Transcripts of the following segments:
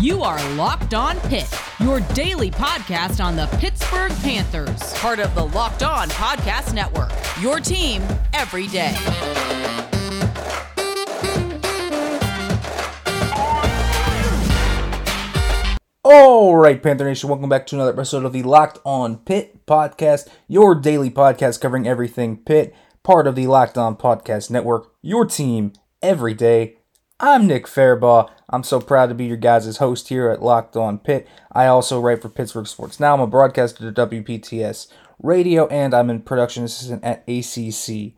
You are Locked On Pitt, your daily podcast on the Pittsburgh Panthers, part of the Locked On Podcast Network. Your team every day. All right, Panther Nation, welcome back to another episode of the Locked On Pitt podcast, your daily podcast covering everything Pitt, part of the Locked On Podcast Network, your team every day. I'm Nick Farabaugh. I'm so proud to be your guys' host here at Locked On Pitt. I also write for Pittsburgh Sports Now. I'm a broadcaster to WPTS Radio, and I'm a production assistant at ACC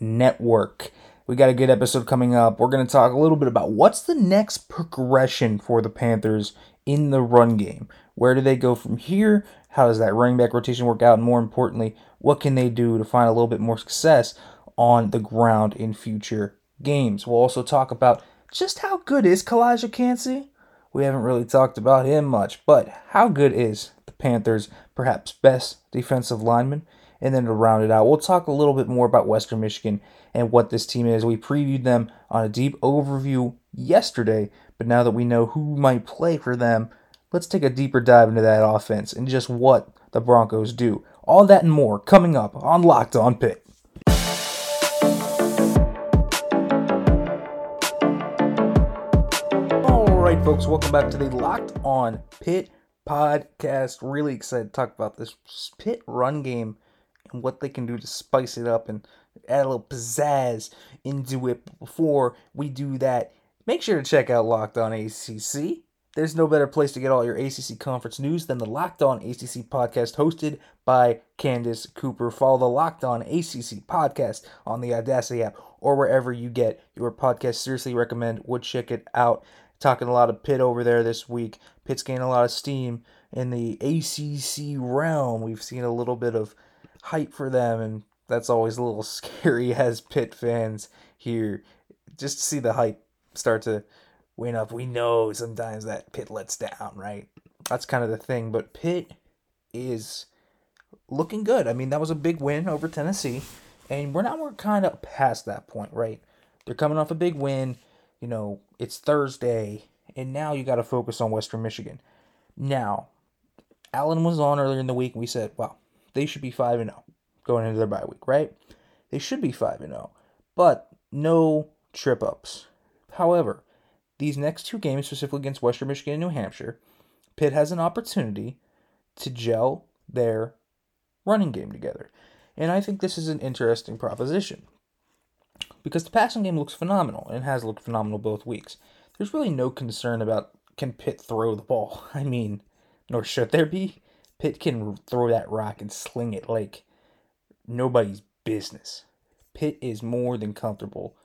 Network. We got a good episode coming up. We're going to talk a little bit about what's the next progression for the Panthers in the run game. Where do they go from here? How does that running back rotation work out? And more importantly, what can they do to find a little bit more success on the ground in future games? We'll also talk about just how good is Calijah Kancey? We haven't really talked about him much, but how good is the Panthers' perhaps best defensive lineman? And then to round it out, we'll talk a little bit more about Western Michigan and what this team is. We previewed them on a deep overview yesterday, but now that we know who might play for them, let's take a deeper dive into that offense and just what the Broncos do. All that and more coming up on Locked On Pitt. Folks, welcome back to the Locked On Pitt podcast. Really excited to talk about this Pitt run game and what they can do to spice it up and add a little pizzazz into it. Before we do that, make sure to check out Locked On ACC. There's no better place to get all your ACC conference news than the Locked On ACC podcast hosted by Candace Cooper. Follow the Locked On ACC podcast on the Audacy app or wherever you get your podcast. Seriously recommend, would check it out. Talking a lot of Pitt over there this week. Pitt's gaining a lot of steam in the ACC realm. We've seen a little bit of hype for them, and that's always a little scary as Pitt fans here. Just to see the hype start to win up. We know sometimes that Pitt lets down, right? That's kind of the thing. But Pitt is looking good. I mean, that was a big win over Tennessee, and we're now we're kind of past that point, right? They're coming off a big win. You know, it's Thursday, and now you got to focus on Western Michigan. Now, Allen was on earlier in the week, and we said, well, they should be 5 and 0 going into their bye week, right? They should be 5 and 0, but no trip ups. However, these next two games, specifically against Western Michigan and New Hampshire, Pitt has an opportunity to gel their running game together. And I think this is an interesting proposition because the passing game looks phenomenal and has looked phenomenal both weeks. There's really no concern about can Pitt throw the ball. I mean, nor should there be. Pitt can throw that rock and sling it like nobody's business. Pitt is more than comfortable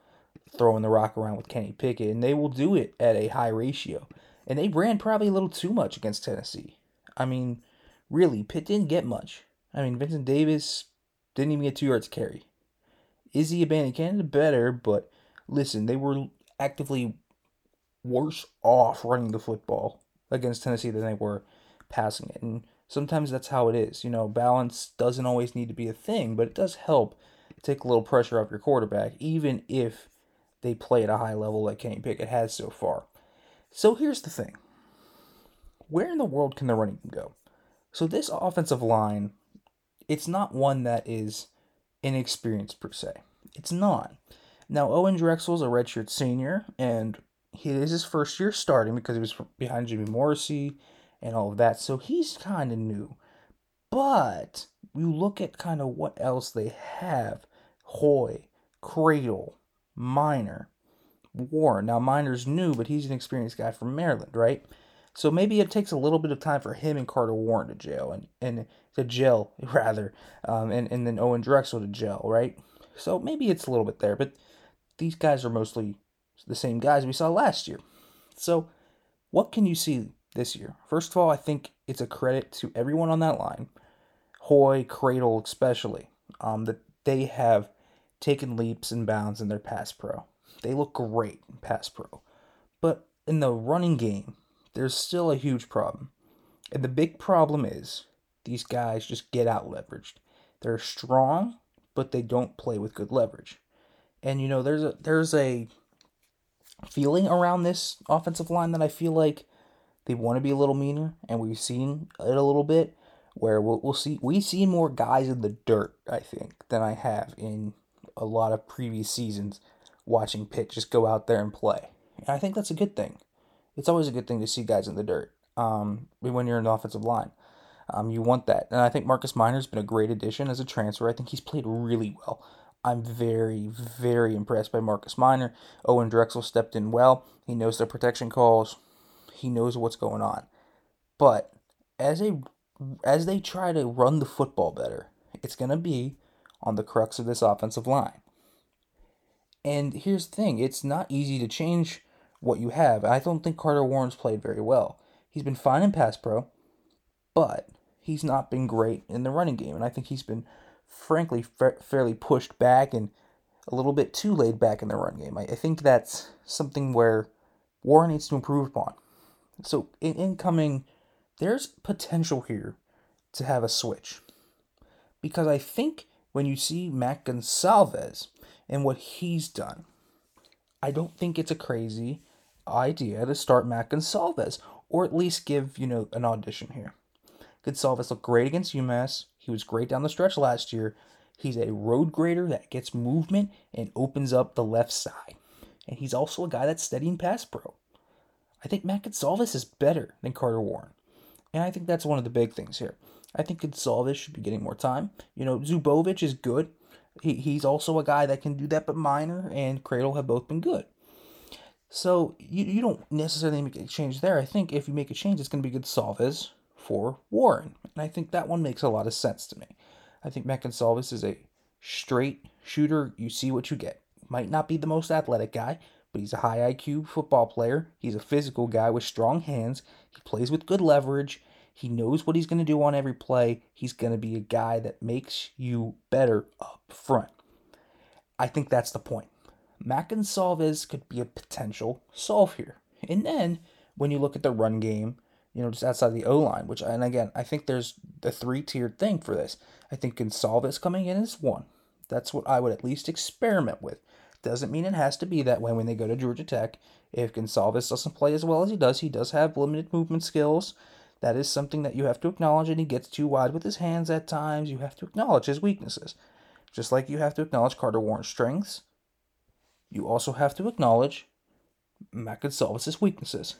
throwing the rock around with Kenny Pickett, and they will do it at a high ratio. And they ran probably a little too much against Tennessee. I mean, really, Pitt didn't get much. I mean, Vincent Davis didn't even get two yards carry. Izzy Abanikanda better, but listen, they were actively worse off running the football against Tennessee than they were passing it. And sometimes that's how it is. You know, balance doesn't always need to be a thing, but it does help take a little pressure off your quarterback, even if they play at a high level like Kenny Pickett has so far. So here's the thing. Where in the world can the running game go? So this offensive line, it's not one that is inexperienced per se. It's not. Now Owen Drexel's a redshirt senior, and he is his first year starting because he was behind Jimmy Morrissey and all of that. So he's kind of new. But you look at kind of what else they have. Houy, Kradel, Minor, Warren. Now Minor's new, but he's an experienced guy from Maryland, right? So maybe it takes a little bit of time for him and Carter Warren to gel and, and to gel rather, um, and, and then Owen Drexel to gel, right? So maybe it's a little bit there, but these guys are mostly the same guys we saw last year. So what can you see this year? First of all, I think it's a credit to everyone on that line, Houy, Kradel especially, um, that they have taken leaps and bounds in their pass pro. They look great in pass pro. But in the running game, there's still a huge problem. And the big problem is these guys just get out leveraged. They're strong, but they don't play with good leverage. And you know, there's a there's a feeling around this offensive line that I feel like They want to be a little meaner, and we've seen it a little bit where we'll, we'll see we see more guys in the dirt, I think, than I have in a lot of previous seasons watching Pitt just go out there and play. And I think that's a good thing. It's always a good thing to see guys in the dirt um, when you're in the offensive line. Um, you want that. And I think Marcus Minor's been a great addition as a transfer. I think he's played really well. I'm very, very impressed by Marcus Minor. Owen Drexel stepped in well. He knows the protection calls. He knows what's going on. But as a as they try to run the football better, it's going to be on the crux of this offensive line. And here's the thing, it's not easy to change what you have. I don't think Carter Warren's played very well. He's been fine in pass pro, but he's not been great in the running game. And I think he's been frankly fa- fairly pushed back and a little bit too laid back in the run game. I, I think that's something where Warren needs to improve upon. So in incoming, there's potential here to have a switch. Because I think when you see Matt Gonsalves and what he's done, I don't think it's a crazy idea to start Matt Gonsalves or at least give, you know, an audition here. Gonsalves looked great against UMass. He was great down the stretch last year. He's a road grader that gets movement and opens up the left side. And he's also a guy that's studying pass pro. I think Matt Gonsalves is better than Carter Warren. And I think that's one of the big things here. I think Gonsalves should be getting more time. You know, Zubovic is good. He, he's also a guy that can do that, but Minor and Kradel have both been good. So you, you don't necessarily make a change there. I think if you make a change, it's going to be Gonsalves for Warren. And I think that one makes a lot of sense to me. I think Matt Gonsalves is a straight shooter. You see what you get. Might not be the most athletic guy, but he's a high IQ football player. He's a physical guy with strong hands. He plays with good leverage. He knows what he's going to do on every play. He's going to be a guy that makes you better up front. I think that's the point. Matt Gonsalves could be a potential solve here. And then when you look at the run game, you know, just outside the O line, which, and again, I think there's the three tiered thing for this. I think Gonsalves coming in is one. That's what I would at least experiment with. Doesn't mean it has to be that way when they go to Georgia Tech. If Gonsalves doesn't play as well as he does, he does have limited movement skills. That is something that you have to acknowledge, and he gets too wide with his hands at times. You have to acknowledge his weaknesses. Just like you have to acknowledge Carter Warren's strengths, you also have to acknowledge Matt Gonsalves' weaknesses.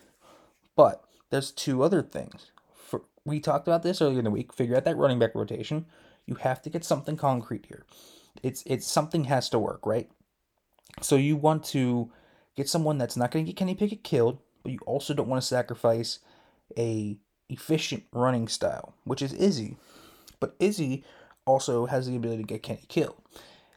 But there's two other things. For, we talked about this earlier in the week. Figure out that running back rotation. You have to get something concrete here. It's it's something has to work, right? So you want to get someone that's not going to get Kenny Pickett killed, but you also don't want to sacrifice a efficient running style, which is Izzy. But Izzy also has the ability to get Kenny killed.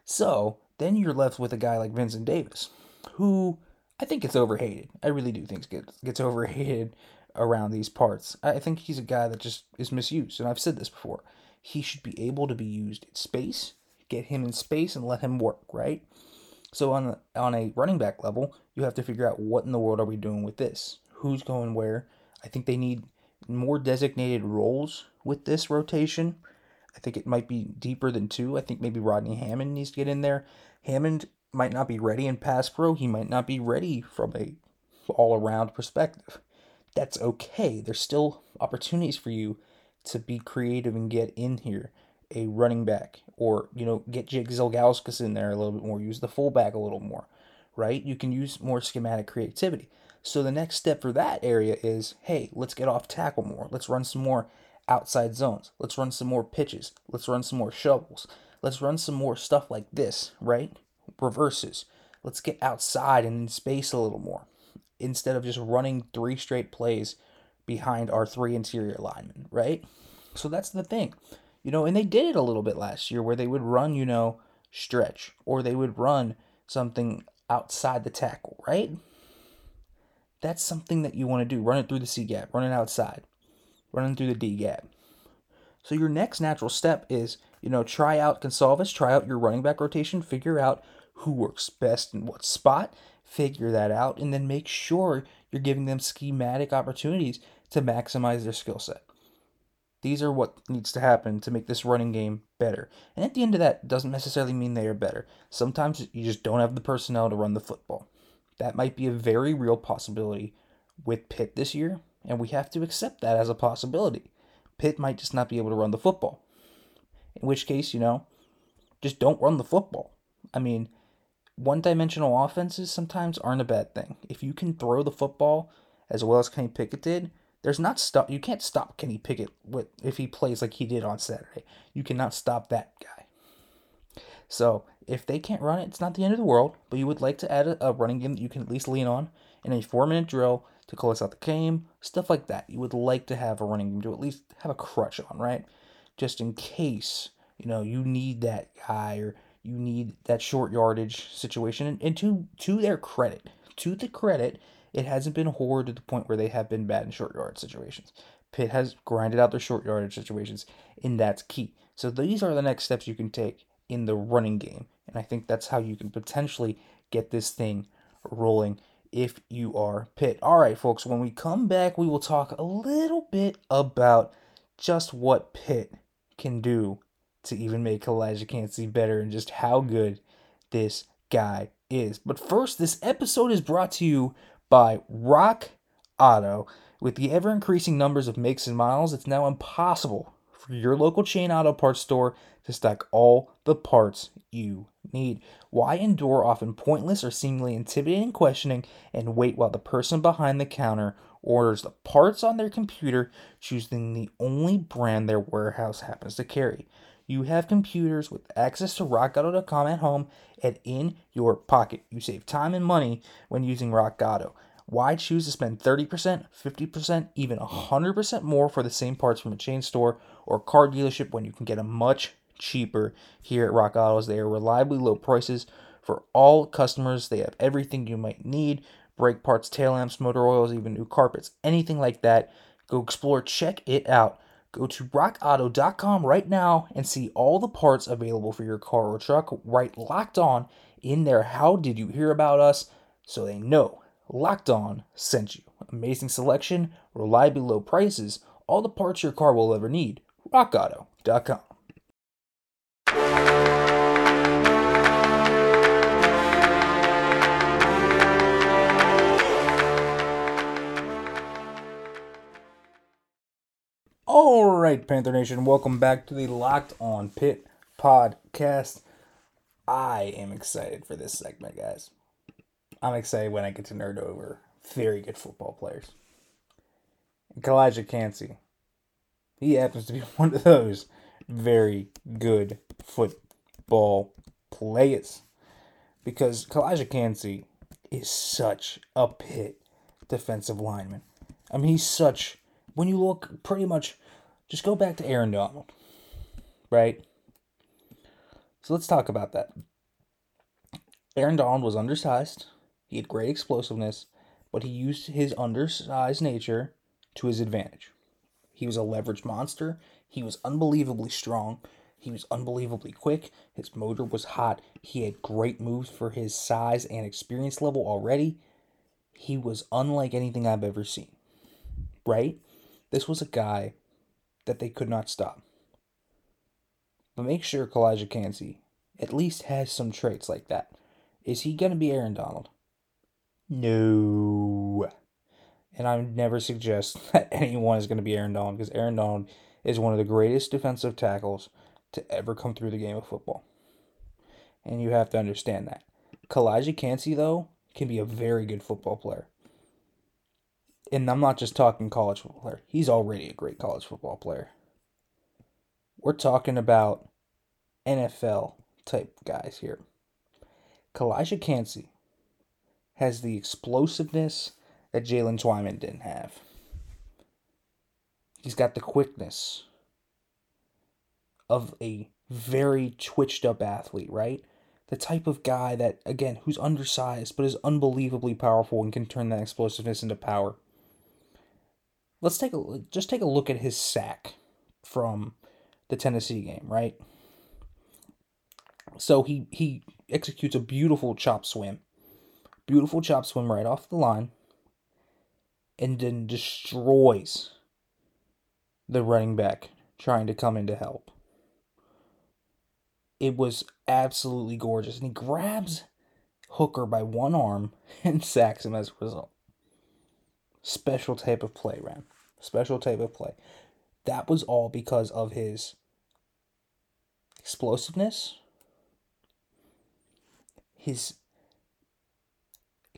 So then you're left with a guy like Vincent Davis, who I think gets overhated. I really do think gets gets overhated around these parts. I think he's a guy that just is misused, and I've said this before. He should be able to be used in space, get him in space, and let him work, right? So on a, on a running back level, you have to figure out what in the world are we doing with this? Who's going where? I think they need more designated roles with this rotation. I think it might be deeper than two. I think maybe Rodney Hammond needs to get in there. Hammond might not be ready in pass pro. He might not be ready from a all around perspective that's okay. There's still opportunities for you to be creative and get in here a running back or, you know, get Jake Zilgauskas in there a little bit more, use the fullback a little more, right? You can use more schematic creativity. So the next step for that area is, hey, let's get off tackle more. Let's run some more outside zones. Let's run some more pitches. Let's run some more shovels. Let's run some more stuff like this, right? Reverses. Let's get outside and in space a little more instead of just running three straight plays behind our three interior linemen, right? So that's the thing. You know, and they did it a little bit last year where they would run, you know, stretch or they would run something outside the tackle, right? That's something that you want to do. Run it through the C gap, run it outside, running through the D gap. So your next natural step is, you know, try out Gonsalves, try out your running back rotation, figure out who works best in what spot, figure that out, and then make sure you're giving them schematic opportunities to maximize their skill set. These are what needs to happen to make this running game better. And at the end of that, doesn't necessarily mean they are better. Sometimes you just don't have the personnel to run the football. That might be a very real possibility with Pitt this year, And we have to accept that as a possibility. Pitt might just not be able to run the football. In which case, you know, just don't run the football. I mean, one dimensional offenses sometimes aren't a bad thing. If you can throw the football as well as Kenny Pickett did, there's not stop you can't stop Kenny Pickett with if he plays like he did on Saturday. You cannot stop that guy. So if they can't run it, it's not the end of the world, but you would like to add a, a running game that you can at least lean on in a four minute drill to close out the game, stuff like that. You would like to have a running game to at least have a crutch on, right? Just in case, you know, you need that guy or you need that short yardage situation. And, and to to their credit, to the credit, it hasn't been horrid to the point where they have been bad in short yard situations. Pitt has grinded out their short yardage situations, and that's key. So these are the next steps you can take in the running game. And I think that's how you can potentially get this thing rolling if you are Pitt. All right, folks, when we come back, we will talk a little bit about just what Pitt can do to even make Calijah Kancey better and just how good this guy is. But first, this episode is brought to you by Rock Auto. With the ever increasing numbers of makes and models, it's now impossible for your local chain auto parts store to stock all the parts you need. Why endure often pointless or seemingly intimidating questioning and wait while the person behind the counter orders the parts on their computer, choosing the only brand their warehouse happens to carry? You have computers with access to rockauto.com at home and in your pocket. You save time and money when using Rock Auto. Why choose to spend 30%, 50%, even 100% more for the same parts from a chain store or car dealership when you can get them much cheaper here at Rock Autos? They are reliably low prices for all customers. They have everything you might need brake parts, tail lamps, motor oils, even new carpets, anything like that. Go explore, check it out. Go to rockauto.com right now and see all the parts available for your car or truck right locked on in there. How did you hear about us? So they know Locked On sent you. Amazing selection, reliably low prices, all the parts your car will ever need. RockAuto.com. All right, Panther Nation, welcome back to the Locked On Pitt podcast. I am excited for this segment, guys. I'm excited when I get to nerd over very good football players. And Calijah Kancey, he happens to be one of those very good football players. Because Kancey is such a Pitt defensive lineman. I mean, he's such. When you look, pretty much, just go back to Aaron Donald, right? So let's talk about that. Aaron Donald was undersized. He had great explosiveness, but he used his undersized nature to his advantage. He was a leverage monster. He was unbelievably strong. He was unbelievably quick. His motor was hot. He had great moves for his size and experience level already. He was unlike anything I've ever seen. Right? This was a guy that they could not stop. But make sure Calijah Kancey at least has some traits like that. Is he going to be Aaron Donald? No. And I would never suggest that anyone is going to be Aaron Donald because Aaron Donald is one of the greatest defensive tackles to ever come through the game of football. And you have to understand that. Calijah Kancey, though, can be a very good football player. And I'm not just talking college football player. He's already a great college football player. We're talking about NFL type guys here. Calijah Kancey has the explosiveness that Jaylen Twyman didn't have. He's got the quickness of a very twitched up athlete, right? The type of guy that, again, who's undersized but is unbelievably powerful and can turn that explosiveness into power. Let's take a just take a look at his sack from the Tennessee game, right? So he he executes a beautiful chop swim Beautiful chop swim right off the line. And then destroys the running back trying to come in to help. It was absolutely gorgeous. And he grabs Hooker by one arm and sacks him as a result. special type of play, Ram. Special type of play. That was all because of his explosiveness, his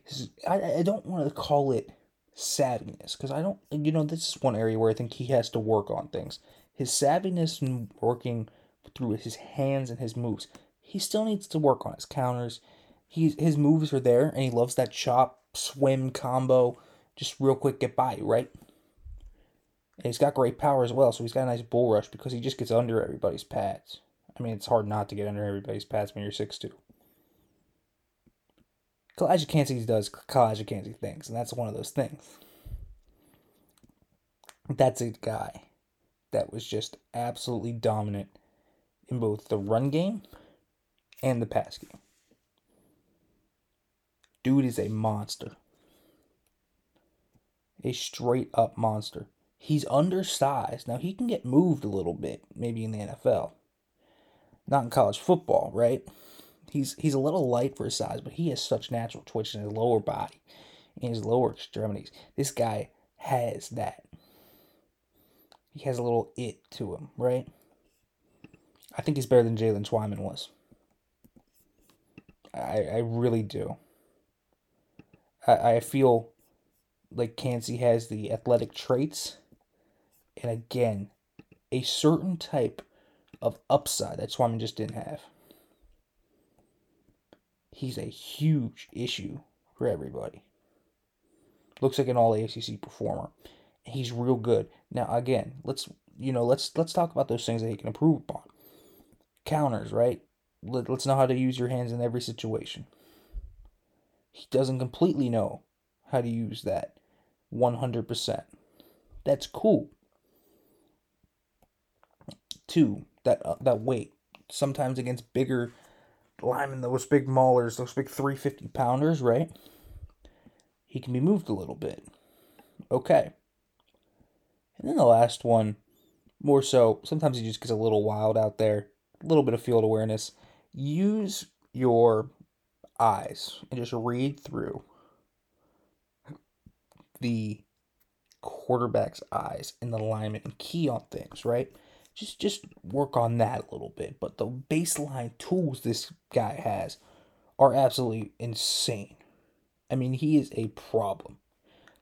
his I, I don't want to call it savviness because I don't you know this is one area where I think he has to work on things. His savviness and working through his hands and his moves. He still needs to work on his counters. He's his moves are there and he loves that chop swim combo. Just real quick get by, right? And he's got great power as well, so he's got a nice bull rush because he just gets under everybody's pads. I mean, it's hard not to get under everybody's pads when you're 6'2". Calijah Kancey does Calijah Kancey things, and that's one of those things. That's a guy that was just absolutely dominant in both the run game and the pass game. Dude is a monster. A straight up monster. He's undersized. Now he can get moved a little bit, maybe in the NFL. Not in college football, right? He's he's a little light for his size, but he has such natural twitch in his lower body, in his lower extremities. This guy has that. He has a little it to him, right? I think he's better than Jaylen Twyman was. I I really do. I I feel like Kancey has the athletic traits, and again, a certain type of upside that Twyman just didn't have he's a huge issue for everybody. Looks like an all ACC performer. He's real good. Now again, let's you know, let's let's talk about those things that he can improve upon. Counters, right? Let, let's know how to use your hands in every situation. He doesn't completely know how to use that 100%. That's cool. Two, that uh, that weight sometimes against bigger linemen, those big maulers, those big 350 pounders, right? He can be moved a little bit. Okay. And then the last one, more so, sometimes he just gets a little wild out there, a little bit of field awareness. Use your eyes and just read through the quarterback's eyes and the lineman and key on things, right? Just just work on that a little bit. But the baseline tools this guy has are absolutely insane. I mean, he is a problem.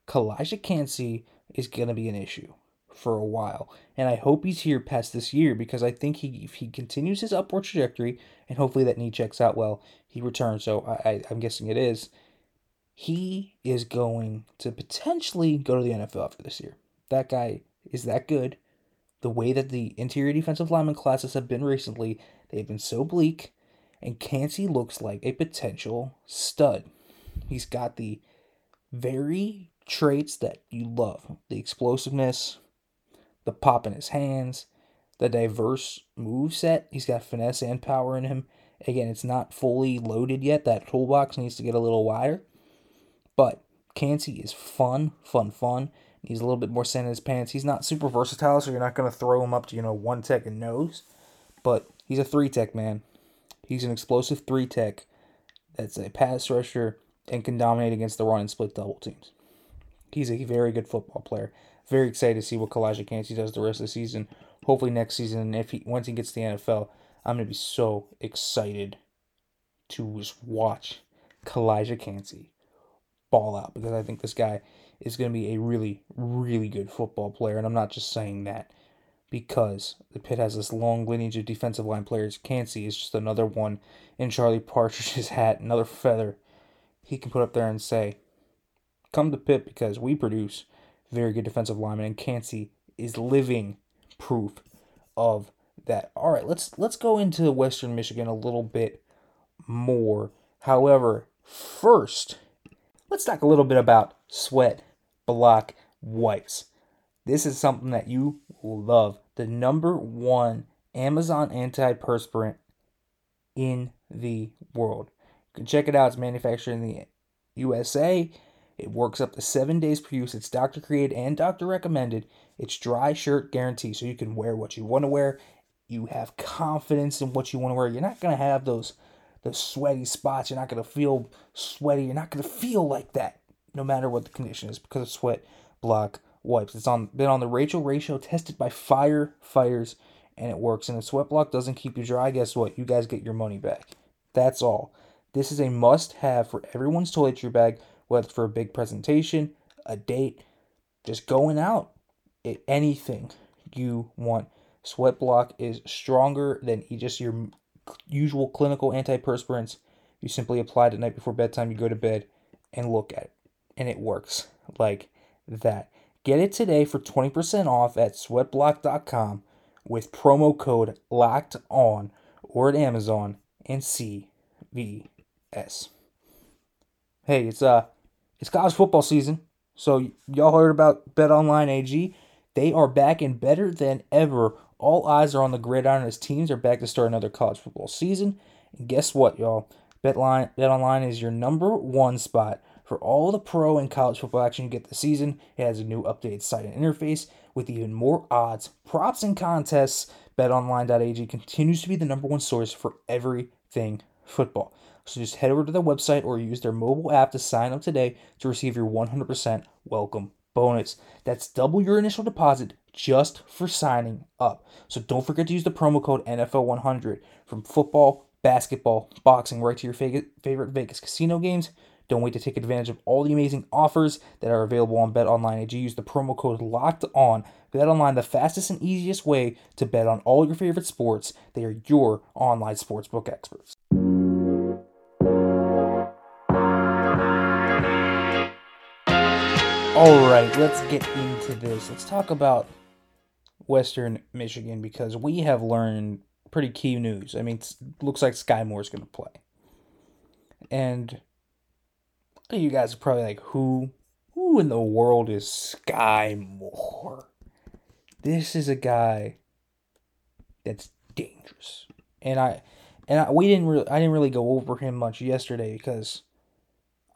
Calijah Kancey is going to be an issue for a while. And I hope he's here past this year because I think he if he continues his upward trajectory and hopefully that knee checks out well, he returns. So I, I I'm guessing it is. He is going to potentially go to the NFL after this year. That guy is that good the way that the interior defensive lineman classes have been recently, they've been so bleak, and Kancey looks like a potential stud. He's got the very traits that you love the explosiveness, the pop in his hands, the diverse move set. He's got finesse and power in him. Again, it's not fully loaded yet. That toolbox needs to get a little wider. But Kancey is fun, fun, fun. He's a little bit more sand in his pants. He's not super versatile, so you're not going to throw him up to, you know, one tech and nose. But he's a three tech man. He's an explosive three tech that's a pass rusher and can dominate against the run and split double teams. He's a very good football player. Very excited to see what Calijah Kancey does the rest of the season. Hopefully next season, if he once he gets to the NFL, I'm gonna be so excited to just watch Calijah Kancey ball out because I think this guy is going to be a really, really good football player. And I'm not just saying that because the Pitt has this long lineage of defensive line players. Kancey is just another one in Charlie Partridge's hat, another feather he can put up there and say, Come to Pitt because we produce very good defensive linemen, and Kancey is living proof of that. All right, let's let's go into Western Michigan a little bit more. However, first, let's talk a little bit about sweat block wipes. This is something that you will love. The number one Amazon antiperspirant in the world. You can check it out. It's manufactured in the USA. It works up to seven days per use. It's doctor created and doctor recommended. It's dry shirt guarantee, so you can wear what you want to wear. You have confidence in what you want to wear. You're not gonna have those those sweaty spots. You're not gonna feel sweaty. You're not gonna feel like that no matter what the condition is because of sweat block wipes. It's on been on the Rachel ratio tested by firefighters and it works. And if sweat block doesn't keep you dry, guess what? You guys get your money back. That's all. This is a must have for everyone's toiletry bag, whether for a big presentation, a date, just going out, it, anything you want. Sweat block is stronger than just your usual clinical antiperspirants. You simply apply it at night before bedtime, you go to bed and look at it. And it works like that. Get it today for 20% off at sweatblock.com with promo code locked on or at Amazon and CVS. Hey, it's uh it's college football season. So y'all heard about Bet Online AG. They are back and better than ever. All eyes are on the gridiron as teams are back to start another college football season. And guess what, y'all? BetLine, Bet Online is your number one spot for all the pro and college football action you get this season. It has a new updated site and interface with even more odds, props, and contests. BetOnline.ag continues to be the number one source for everything football. So just head over to their website or use their mobile app to sign up today to receive your 100% welcome bonus. That's double your initial deposit just for signing up. So don't forget to use the promo code NFL100 from football, basketball, boxing, right to your favorite Vegas casino games. Don't wait to take advantage of all the amazing offers that are available on Bet Online AG. Use the promo code Locked On. Bet Online, the fastest and easiest way to bet on all your favorite sports. They are your online sportsbook experts. All right, let's get into this. Let's talk about Western Michigan because we have learned pretty key news. I mean, looks like Sky Moore's going to play. And you guys are probably like, who, who in the world is Sky Moore? This is a guy that's dangerous, and I, and I, we didn't really, I didn't really go over him much yesterday because,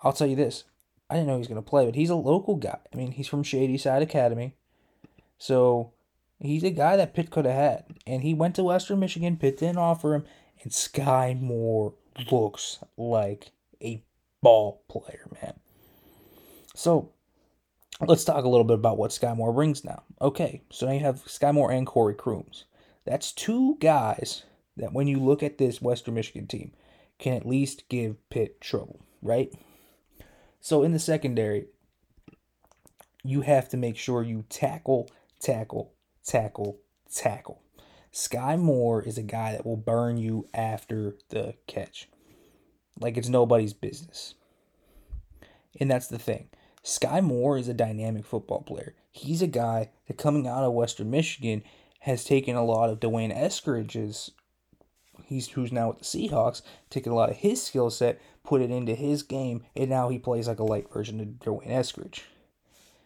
I'll tell you this, I didn't know he was gonna play, but he's a local guy. I mean, he's from Shadyside Academy, so he's a guy that Pitt could have had, and he went to Western Michigan. Pitt didn't offer him, and Sky Moore looks like a ball player, man. So let's talk a little bit about what Sky Moore brings now. Okay, so now you have Sky Moore and Corey Crooms. That's two guys that, when you look at this Western Michigan team, can at least give Pitt trouble, right? So in the secondary, you have to make sure you tackle, tackle, tackle, tackle. Sky Moore is a guy that will burn you after the catch like it's nobody's business. And that's the thing. Sky Moore is a dynamic football player. He's a guy that coming out of Western Michigan has taken a lot of D'Wayne Eskridge's he's who's now with the Seahawks, taken a lot of his skill set, put it into his game, and now he plays like a light version of D'Wayne Eskridge.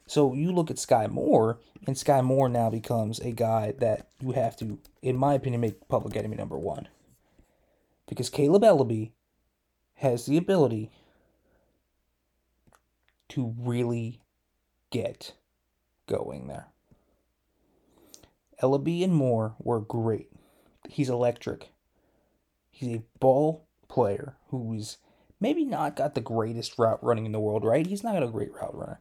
So you look at Sky Moore, and Sky Moore now becomes a guy that you have to, in my opinion, make public enemy number one. Because Kaleb Eleby has the ability to really get going there. Eleby and Moore were great. He's electric. He's a ball player who's maybe not got the greatest route running in the world, right? He's not a great route runner.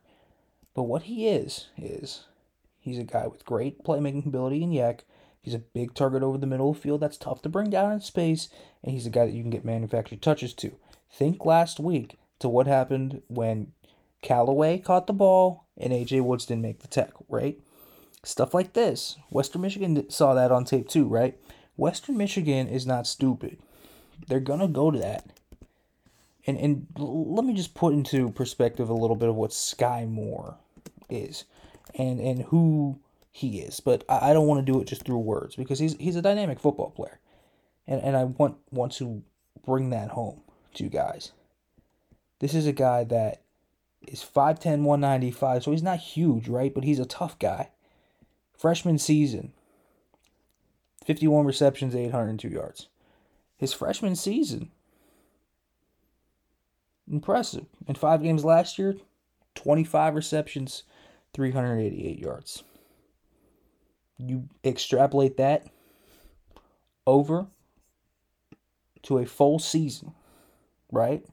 But what he is, is he's a guy with great playmaking ability and YAC. He's a big target over the middle of the field that's tough to bring down in space, and he's a guy that you can get manufactured touches to. Think last week to what happened when Callaway caught the ball and AJ Woods didn't make the tackle, right? Stuff like this. Western Michigan saw that on tape too, right? Western Michigan is not stupid. They're gonna go to that. And and let me just put into perspective a little bit of what Sky Moore is and and who he is. But I, I don't want to do it just through words because he's he's a dynamic football player. And and I want want to bring that home to guys. This is a guy that is 5'10, 195, so he's not huge, right? But he's a tough guy. Freshman season, 51 receptions, 802 yards. His freshman season, impressive. In five games last year, 25 receptions, 388 yards. You extrapolate that over to a full season right?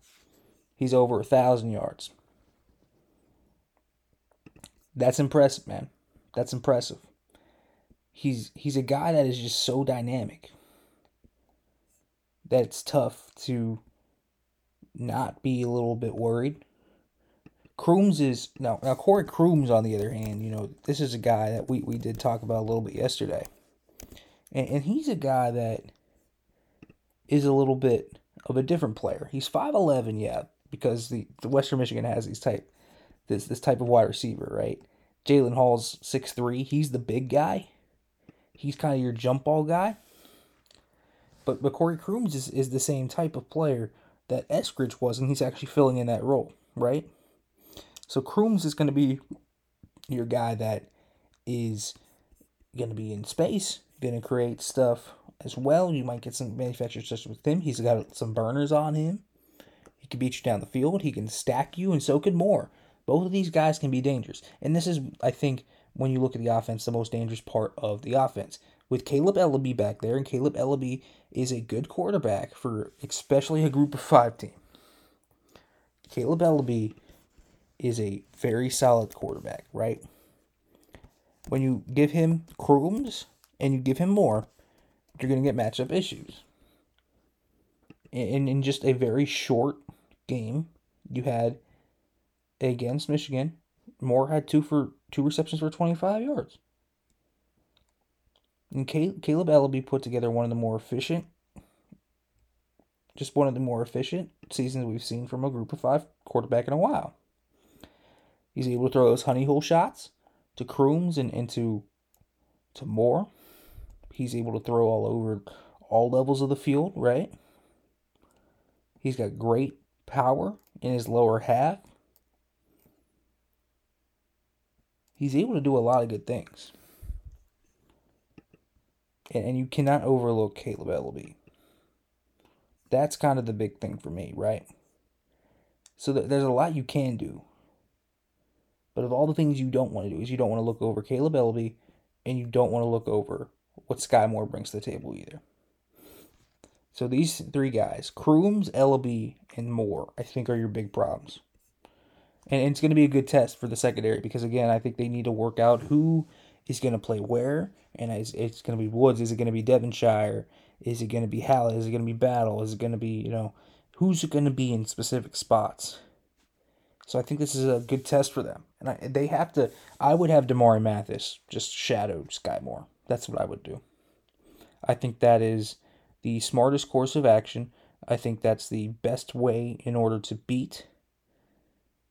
He's over a thousand yards. That's impressive, man. That's impressive. He's he's a guy that is just so dynamic that it's tough to not be a little bit worried. Crooms is now now Corey Crooms on the other hand, you know, this is a guy that we, we did talk about a little bit yesterday. And and he's a guy that is a little bit of a different player. He's five eleven, yeah, because the, the Western Michigan has these type this this type of wide receiver, right? Jalen Hall's six three. He's the big guy. He's kind of your jump ball guy. But but Corey Crooms is, is the same type of player that Eskridge was, and he's actually filling in that role, right? So Crooms is going to be your guy that is going to be in space, going to create stuff as well. You might get some manufactured stuff with him. He's got some burners on him. He can beat you down the field. He can stack you, and so can Moore. Both of these guys can be dangerous. And this is, I think, when you look at the offense, the most dangerous part of the offense. With Kaleb Eleby back there, and Kaleb Eleby is a good quarterback for especially a group of five team. Kaleb Eleby is a very solid quarterback, right? When you give him Crooms and you give him Moore, you're going to get matchup issues. In, in just a very short game, you had against Michigan, Moore had two for two receptions for 25 yards. And Kaleb Eleby put together one of the more efficient, just one of the more efficient seasons we've seen from a group of five quarterback in a while. He's able to throw those honey hole shots to Crooms and into to Moore. He's able to throw all over all levels of the field, right? He's got great power in his lower half. He's able to do a lot of good things. And, you cannot overlook Kaleb Eleby. That's kind of the big thing for me, right? So th- there's a lot you can do. But of all the things you don't want to do is you don't want to look over Kaleb Eleby and you don't want to look over what Sky Moore brings to the table either. So these three guys, Crooms, Eleby, and Moore, I think are your big problems. And it's going to be a good test for the secondary because again, I think they need to work out who is going to play where, and it's, it's going to be Woods. Is it going to be Devonshire? Is it going to be Hallett? Is it going to be Battle? Is it going to be you know who's it going to be in specific spots? So I think this is a good test for them, and I, they have to. I would have Damari Mathis just shadow Sky Moore. That's what I would do. I think that is the smartest course of action. I think that's the best way in order to beat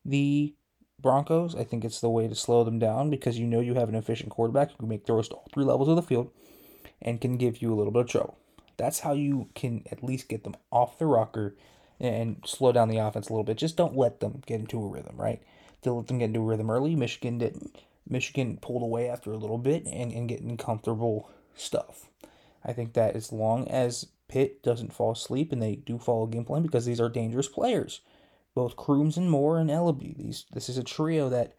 the Broncos. I think it's the way to slow them down because you know you have an efficient quarterback who can make throws to all three levels of the field and can give you a little bit of trouble. That's how you can at least get them off the rocker and slow down the offense a little bit. Just don't let them get into a rhythm, right? To let them get into a rhythm early. Michigan didn't. Michigan pulled away after a little bit and, and getting comfortable stuff. I think that as long as Pitt doesn't fall asleep and they do follow game plan because these are dangerous players both Crooms and Moore and Eleby. These this is a trio that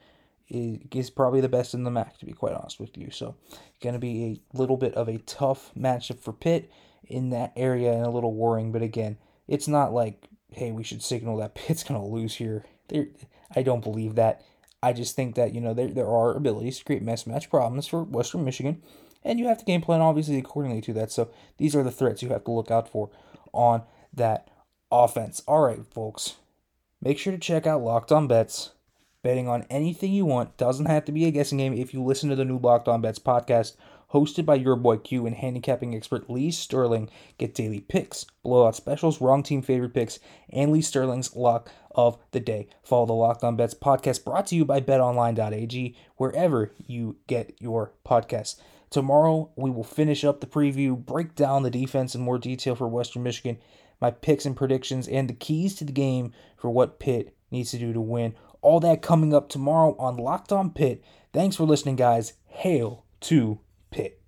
is, is probably the best in the MAC, to be quite honest with you. So, going to be a little bit of a tough matchup for Pitt in that area and a little worrying. But again, it's not like, hey, we should signal that Pitt's going to lose here. They're, I don't believe that. I just think that, you know, there, there are abilities to create mismatch problems for Western Michigan. And you have to game plan, obviously, accordingly to that. So these are the threats you have to look out for on that offense. All right, folks. Make sure to check out Locked On Bets. Betting on anything you want doesn't have to be a guessing game if you listen to the new Locked On Bets podcast hosted by your boy Q and handicapping expert Lee Sterling. Get daily picks, blowout specials, wrong team favorite picks, and Lee Sterling's lock of the day. Follow the Locked On Bets podcast brought to you by betonline.ag wherever you get your podcasts. Tomorrow we will finish up the preview, break down the defense in more detail for Western Michigan, my picks and predictions, and the keys to the game for what Pitt needs to do to win. All that coming up tomorrow on Locked On Pitt. Thanks for listening, guys. Hail to Pitt.